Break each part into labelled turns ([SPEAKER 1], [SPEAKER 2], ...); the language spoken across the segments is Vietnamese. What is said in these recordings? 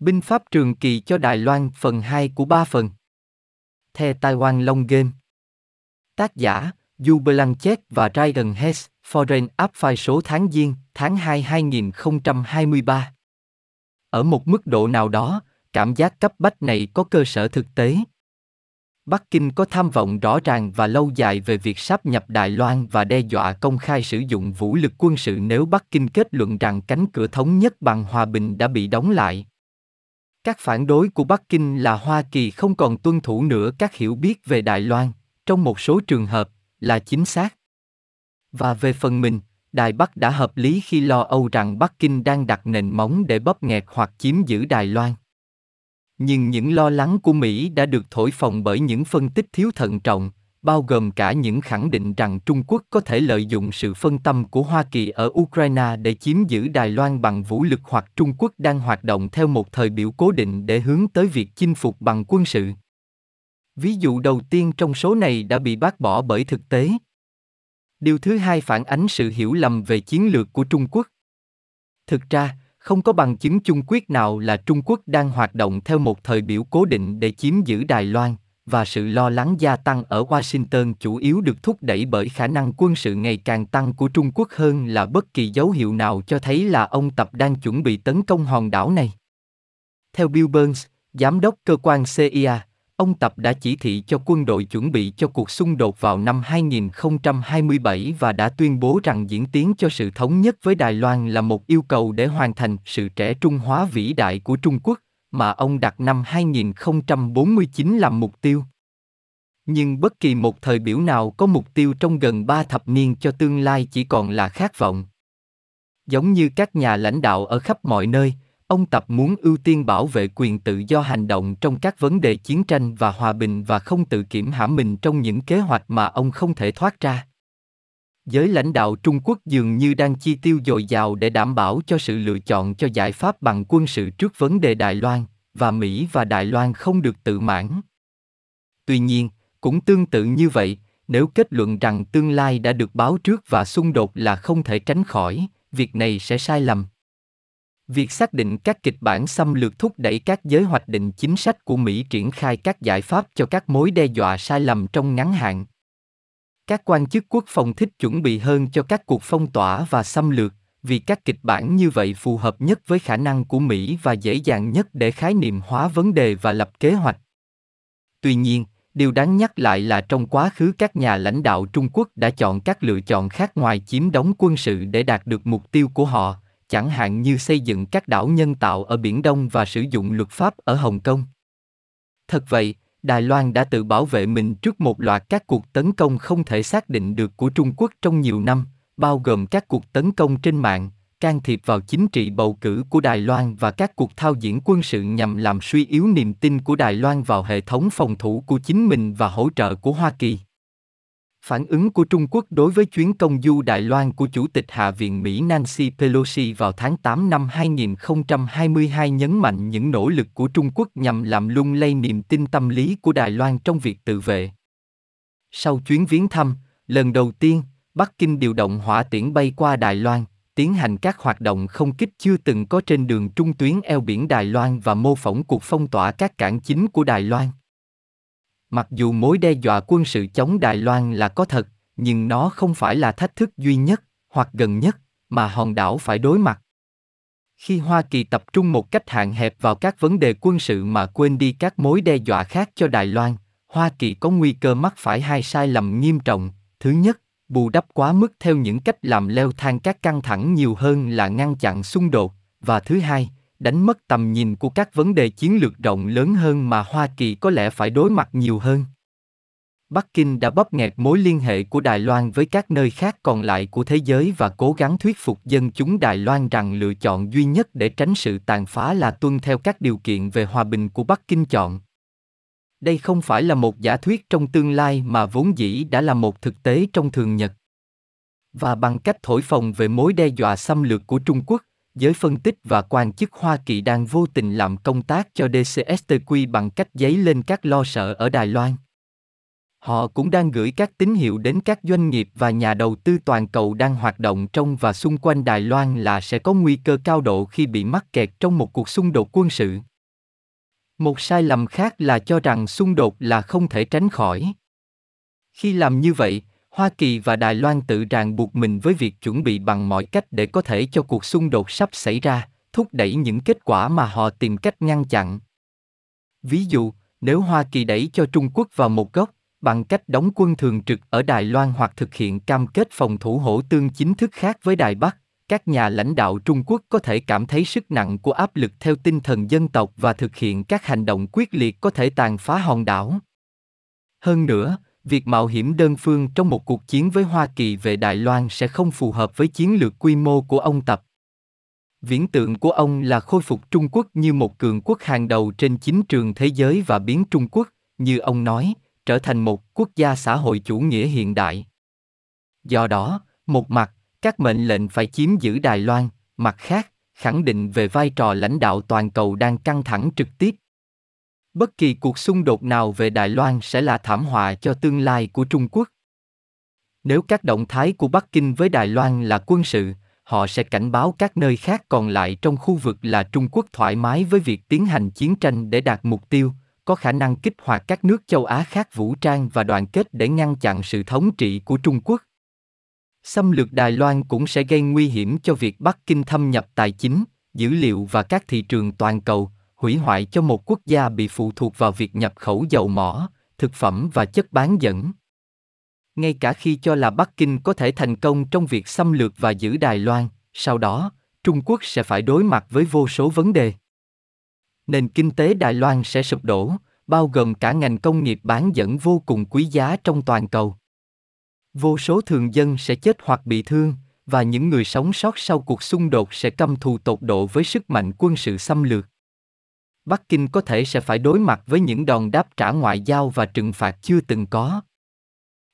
[SPEAKER 1] Binh pháp trường kỳ cho Đài Loan phần 2 của 3 phần. The Taiwan Long Game. Tác giả, Du Blanchett và Ryan Hess, Foreign Affairs số tháng Giêng, tháng 2 2023. Ở một mức độ nào đó, cảm giác cấp bách này có cơ sở thực tế. Bắc Kinh có tham vọng rõ ràng và lâu dài về việc sáp nhập Đài Loan và đe dọa công khai sử dụng vũ lực quân sự nếu Bắc Kinh kết luận rằng cánh cửa thống nhất bằng hòa bình đã bị đóng lại. Các phản đối của Bắc Kinh là Hoa Kỳ không còn tuân thủ nữa các hiểu biết về Đài Loan, trong một số trường hợp, là chính xác. Và về phần mình, Đài Bắc đã hợp lý khi lo âu rằng Bắc Kinh đang đặt nền móng để bóp nghẹt hoặc chiếm giữ Đài Loan. Nhưng những lo lắng của Mỹ đã được thổi phồng bởi những phân tích thiếu thận trọng, bao gồm cả những khẳng định rằng Trung Quốc có thể lợi dụng sự phân tâm của Hoa Kỳ ở Ukraine để chiếm giữ Đài Loan bằng vũ lực hoặc Trung Quốc đang hoạt động theo một thời biểu cố định để hướng tới việc chinh phục bằng quân sự. Ví dụ đầu tiên trong số này đã bị bác bỏ bởi thực tế. Điều thứ hai phản ánh sự hiểu lầm về chiến lược của Trung Quốc. Thực ra, không có bằng chứng chung quyết nào là Trung Quốc đang hoạt động theo một thời biểu cố định để chiếm giữ Đài Loan, và sự lo lắng gia tăng ở Washington chủ yếu được thúc đẩy bởi khả năng quân sự ngày càng tăng của Trung Quốc hơn là bất kỳ dấu hiệu nào cho thấy là ông Tập đang chuẩn bị tấn công hòn đảo này. Theo Bill Burns, giám đốc cơ quan CIA, ông Tập đã chỉ thị cho quân đội chuẩn bị cho cuộc xung đột vào năm 2027 và đã tuyên bố rằng diễn tiến cho sự thống nhất với Đài Loan là một yêu cầu để hoàn thành sự trẻ trung hóa vĩ đại của Trung Quốc, mà ông đặt năm 2049 làm mục tiêu. Nhưng bất kỳ một thời biểu nào có mục tiêu trong gần ba thập niên cho tương lai chỉ còn là khát vọng. Giống như các nhà lãnh đạo ở khắp mọi nơi, ông Tập muốn ưu tiên bảo vệ quyền tự do hành động trong các vấn đề chiến tranh và hòa bình và không tự kiểm hãm mình trong những kế hoạch mà ông không thể thoát ra. Giới lãnh đạo Trung Quốc dường như đang chi tiêu dồi dào để đảm bảo cho sự lựa chọn cho giải pháp bằng quân sự trước vấn đề Đài Loan, và Mỹ và Đài Loan không được tự mãn. Tuy nhiên, cũng tương tự như vậy, nếu kết luận rằng tương lai đã được báo trước và xung đột là không thể tránh khỏi, việc này sẽ sai lầm. Việc xác định các kịch bản xâm lược thúc đẩy các giới hoạch định chính sách của Mỹ triển khai các giải pháp cho các mối đe dọa sai lầm trong ngắn hạn. Các quan chức quốc phòng thích chuẩn bị hơn cho các cuộc phong tỏa và xâm lược, vì các kịch bản như vậy phù hợp nhất với khả năng của Mỹ và dễ dàng nhất để khái niệm hóa vấn đề và lập kế hoạch. Tuy nhiên, điều đáng nhắc lại là trong quá khứ các nhà lãnh đạo Trung Quốc đã chọn các lựa chọn khác ngoài chiếm đóng quân sự để đạt được mục tiêu của họ, chẳng hạn như xây dựng các đảo nhân tạo ở Biển Đông và sử dụng luật pháp ở Hồng Kông. Thật vậy, Đài Loan đã tự bảo vệ mình trước một loạt các cuộc tấn công không thể xác định được của Trung Quốc trong nhiều năm, bao gồm các cuộc tấn công trên mạng, can thiệp vào chính trị bầu cử của Đài Loan và các cuộc thao diễn quân sự nhằm làm suy yếu niềm tin của Đài Loan vào hệ thống phòng thủ của chính mình và hỗ trợ của Hoa Kỳ. Phản ứng của Trung Quốc đối với chuyến công du Đài Loan của Chủ tịch Hạ viện Mỹ Nancy Pelosi vào tháng 8 năm 2022 nhấn mạnh những nỗ lực của Trung Quốc nhằm làm lung lay niềm tin tâm lý của Đài Loan trong việc tự vệ. Sau chuyến viếng thăm, lần đầu tiên, Bắc Kinh điều động hỏa tiễn bay qua Đài Loan, tiến hành các hoạt động không kích chưa từng có trên đường trung tuyến eo biển Đài Loan và mô phỏng cuộc phong tỏa các cảng chính của Đài Loan. Mặc dù mối đe dọa quân sự chống Đài Loan là có thật, nhưng nó không phải là thách thức duy nhất hoặc gần nhất mà hòn đảo phải đối mặt. Khi Hoa Kỳ tập trung một cách hạn hẹp vào các vấn đề quân sự mà quên đi các mối đe dọa khác cho Đài Loan, Hoa Kỳ có nguy cơ mắc phải hai sai lầm nghiêm trọng. Thứ nhất, bù đắp quá mức theo những cách làm leo thang các căng thẳng nhiều hơn là ngăn chặn xung đột, và thứ hai, đánh mất tầm nhìn của các vấn đề chiến lược rộng lớn hơn mà Hoa Kỳ có lẽ phải đối mặt nhiều hơn. Bắc Kinh đã bóp nghẹt mối liên hệ của Đài Loan với các nơi khác còn lại của thế giới và cố gắng thuyết phục dân chúng Đài Loan rằng lựa chọn duy nhất để tránh sự tàn phá là tuân theo các điều kiện về hòa bình của Bắc Kinh chọn. Đây không phải là một giả thuyết trong tương lai mà vốn dĩ đã là một thực tế trong thường nhật. Và bằng cách thổi phồng về mối đe dọa xâm lược của Trung Quốc, giới phân tích và quan chức Hoa Kỳ đang vô tình làm công tác cho DCSTQ bằng cách dấy lên các lo sợ ở Đài Loan. Họ cũng đang gửi các tín hiệu đến các doanh nghiệp và nhà đầu tư toàn cầu đang hoạt động trong và xung quanh Đài Loan là sẽ có nguy cơ cao độ khi bị mắc kẹt trong một cuộc xung đột quân sự. Một sai lầm khác là cho rằng xung đột là không thể tránh khỏi. Khi làm như vậy, Hoa Kỳ và Đài Loan tự ràng buộc mình với việc chuẩn bị bằng mọi cách để có thể cho cuộc xung đột sắp xảy ra, thúc đẩy những kết quả mà họ tìm cách ngăn chặn. Ví dụ, nếu Hoa Kỳ đẩy cho Trung Quốc vào một góc, bằng cách đóng quân thường trực ở Đài Loan hoặc thực hiện cam kết phòng thủ hỗ tương chính thức khác với Đài Bắc, các nhà lãnh đạo Trung Quốc có thể cảm thấy sức nặng của áp lực theo tinh thần dân tộc và thực hiện các hành động quyết liệt có thể tàn phá hòn đảo. Hơn nữa, việc mạo hiểm đơn phương trong một cuộc chiến với Hoa Kỳ về Đài Loan sẽ không phù hợp với chiến lược quy mô của ông Tập. Viễn tượng của ông là khôi phục Trung Quốc như một cường quốc hàng đầu trên chính trường thế giới và biến Trung Quốc, như ông nói, trở thành một quốc gia xã hội chủ nghĩa hiện đại. Do đó, một mặt, các mệnh lệnh phải chiếm giữ Đài Loan, mặt khác, khẳng định về vai trò lãnh đạo toàn cầu đang căng thẳng trực tiếp. Bất kỳ cuộc xung đột nào về Đài Loan sẽ là thảm họa cho tương lai của Trung Quốc. Nếu các động thái của Bắc Kinh với Đài Loan là quân sự, họ sẽ cảnh báo các nơi khác còn lại trong khu vực là Trung Quốc thoải mái với việc tiến hành chiến tranh để đạt mục tiêu, có khả năng kích hoạt các nước châu Á khác vũ trang và đoàn kết để ngăn chặn sự thống trị của Trung Quốc. Xâm lược Đài Loan cũng sẽ gây nguy hiểm cho việc Bắc Kinh thâm nhập tài chính, dữ liệu và các thị trường toàn cầu, hủy hoại cho một quốc gia bị phụ thuộc vào việc nhập khẩu dầu mỏ, thực phẩm và chất bán dẫn. Ngay cả khi cho là Bắc Kinh có thể thành công trong việc xâm lược và giữ Đài Loan, sau đó, Trung Quốc sẽ phải đối mặt với vô số vấn đề. Nền kinh tế Đài Loan sẽ sụp đổ, bao gồm cả ngành công nghiệp bán dẫn vô cùng quý giá trong toàn cầu. Vô số thường dân sẽ chết hoặc bị thương, và những người sống sót sau cuộc xung đột sẽ căm thù tột độ với sức mạnh quân sự xâm lược. Bắc Kinh có thể sẽ phải đối mặt với những đòn đáp trả ngoại giao và trừng phạt chưa từng có.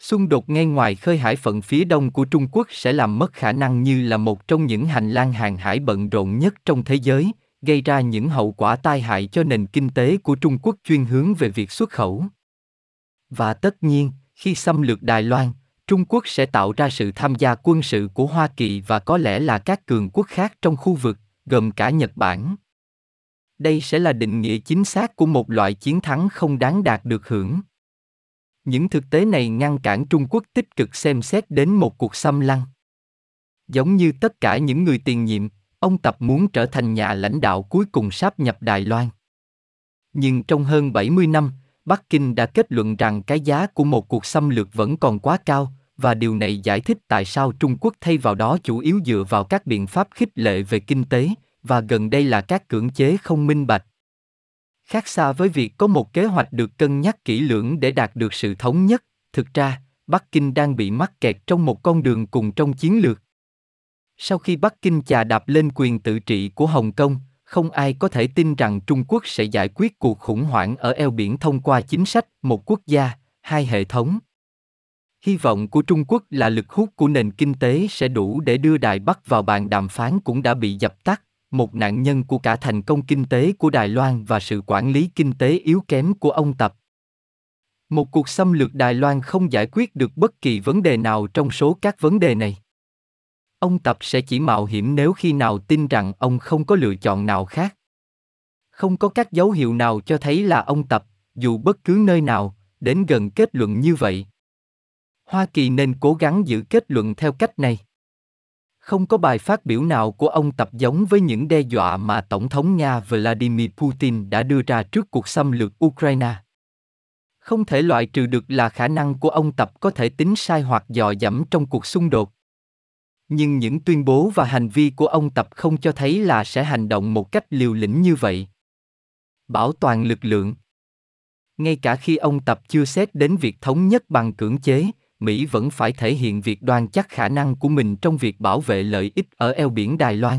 [SPEAKER 1] Xung đột ngay ngoài khơi hải phận phía đông của Trung Quốc sẽ làm mất khả năng như là một trong những hành lang hàng hải bận rộn nhất trong thế giới, gây ra những hậu quả tai hại cho nền kinh tế của Trung Quốc chuyên hướng về việc xuất khẩu. Và tất nhiên, khi xâm lược Đài Loan, Trung Quốc sẽ tạo ra sự tham gia quân sự của Hoa Kỳ và có lẽ là các cường quốc khác trong khu vực, gồm cả Nhật Bản. Đây sẽ là định nghĩa chính xác của một loại chiến thắng không đáng đạt được hưởng. Những thực tế này ngăn cản Trung Quốc tích cực xem xét đến một cuộc xâm lăng. Giống như tất cả những người tiền nhiệm, ông Tập muốn trở thành nhà lãnh đạo cuối cùng sáp nhập Đài Loan. Nhưng trong hơn 70 năm, Bắc Kinh đã kết luận rằng cái giá của một cuộc xâm lược vẫn còn quá cao, và điều này giải thích tại sao Trung Quốc thay vào đó chủ yếu dựa vào các biện pháp khích lệ về kinh tế, và gần đây là các cưỡng chế không minh bạch. Khác xa với việc có một kế hoạch được cân nhắc kỹ lưỡng để đạt được sự thống nhất, thực ra, Bắc Kinh đang bị mắc kẹt trong một con đường cùng trong chiến lược. Sau khi Bắc Kinh chà đạp lên quyền tự trị của Hồng Kông, không ai có thể tin rằng Trung Quốc sẽ giải quyết cuộc khủng hoảng ở eo biển thông qua chính sách một quốc gia, hai hệ thống. Hy vọng của Trung Quốc là lực hút của nền kinh tế sẽ đủ để đưa Đài Bắc vào bàn đàm phán cũng đã bị dập tắt, một nạn nhân của cả thành công kinh tế của Đài Loan và sự quản lý kinh tế yếu kém của ông Tập. Một cuộc xâm lược Đài Loan không giải quyết được bất kỳ vấn đề nào trong số các vấn đề này. Ông Tập sẽ chỉ mạo hiểm nếu khi nào tin rằng ông không có lựa chọn nào khác. Không có các dấu hiệu nào cho thấy là ông Tập, dù bất cứ nơi nào, đến gần kết luận như vậy. Hoa Kỳ nên cố gắng giữ kết luận theo cách này. Không có bài phát biểu nào của ông tập giống với những đe dọa mà Tổng thống Nga Vladimir Putin đã đưa ra trước cuộc xâm lược Ukraine. Không thể loại trừ được là khả năng của ông tập có thể tính sai hoặc dò dẫm trong cuộc xung đột. Nhưng những tuyên bố và hành vi của ông tập không cho thấy là sẽ hành động một cách liều lĩnh như vậy. Bảo toàn lực lượng Ngay cả khi ông tập chưa xét đến việc thống nhất bằng cưỡng chế, Mỹ vẫn phải thể hiện việc đoan chắc khả năng của mình trong việc bảo vệ lợi ích ở eo biển Đài Loan.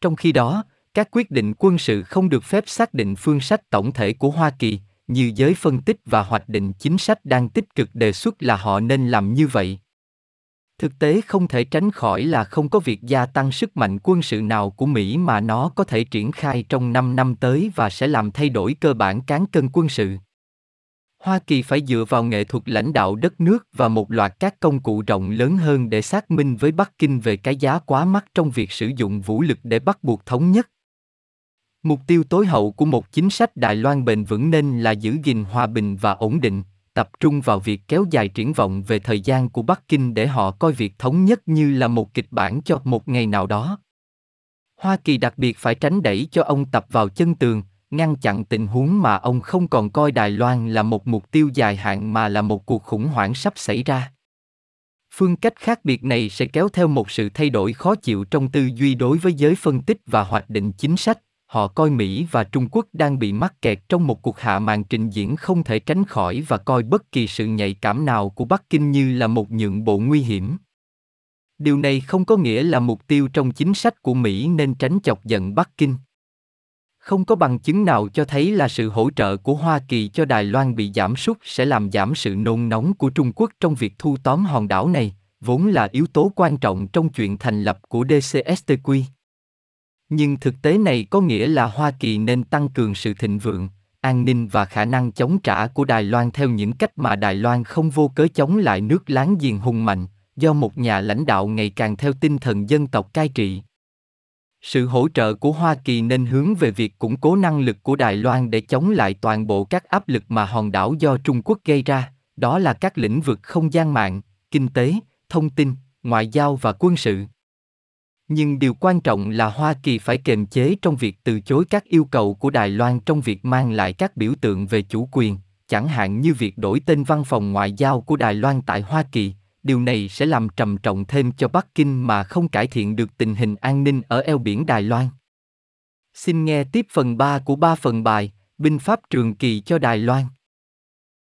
[SPEAKER 1] Trong khi đó, các quyết định quân sự không được phép xác định phương sách tổng thể của Hoa Kỳ, như giới phân tích và hoạch định chính sách đang tích cực đề xuất là họ nên làm như vậy. Thực tế không thể tránh khỏi là không có việc gia tăng sức mạnh quân sự nào của Mỹ mà nó có thể triển khai trong 5 năm tới và sẽ làm thay đổi cơ bản cán cân quân sự. Hoa Kỳ phải dựa vào nghệ thuật lãnh đạo đất nước và một loạt các công cụ rộng lớn hơn để xác minh với Bắc Kinh về cái giá quá mắc trong việc sử dụng vũ lực để bắt buộc thống nhất. Mục tiêu tối hậu của một chính sách Đài Loan bền vững nên là giữ gìn hòa bình và ổn định, tập trung vào việc kéo dài triển vọng về thời gian của Bắc Kinh để họ coi việc thống nhất như là một kịch bản cho một ngày nào đó. Hoa Kỳ đặc biệt phải tránh đẩy cho ông tập vào chân tường, ngăn chặn tình huống mà ông không còn coi Đài Loan là một mục tiêu dài hạn mà là một cuộc khủng hoảng sắp xảy ra. Phương cách khác biệt này sẽ kéo theo một sự thay đổi khó chịu trong tư duy đối với giới phân tích và hoạch định chính sách. Họ coi Mỹ và Trung Quốc đang bị mắc kẹt trong một cuộc hạ màn trình diễn không thể tránh khỏi và coi bất kỳ sự nhạy cảm nào của Bắc Kinh như là một nhượng bộ nguy hiểm. Điều này không có nghĩa là mục tiêu trong chính sách của Mỹ nên tránh chọc giận Bắc Kinh. Không có bằng chứng nào cho thấy là sự hỗ trợ của Hoa Kỳ cho Đài Loan bị giảm sút sẽ làm giảm sự nôn nóng của Trung Quốc trong việc thu tóm hòn đảo này, vốn là yếu tố quan trọng trong chuyện thành lập của DCSTQ. Nhưng thực tế này có nghĩa là Hoa Kỳ nên tăng cường sự thịnh vượng, an ninh và khả năng chống trả của Đài Loan theo những cách mà Đài Loan không vô cớ chống lại nước láng giềng hùng mạnh, do một nhà lãnh đạo ngày càng theo tinh thần dân tộc cai trị. Sự hỗ trợ của Hoa Kỳ nên hướng về việc củng cố năng lực của Đài Loan để chống lại toàn bộ các áp lực mà hòn đảo do Trung Quốc gây ra, đó là các lĩnh vực không gian mạng, kinh tế, thông tin, ngoại giao và quân sự. Nhưng điều quan trọng là Hoa Kỳ phải kiềm chế trong việc từ chối các yêu cầu của Đài Loan trong việc mang lại các biểu tượng về chủ quyền, chẳng hạn như việc đổi tên văn phòng ngoại giao của Đài Loan tại Hoa Kỳ, điều này sẽ làm trầm trọng thêm cho Bắc Kinh mà không cải thiện được tình hình an ninh ở eo biển Đài Loan. Xin nghe tiếp phần 3 của 3 phần bài, binh pháp trường kỳ cho Đài Loan.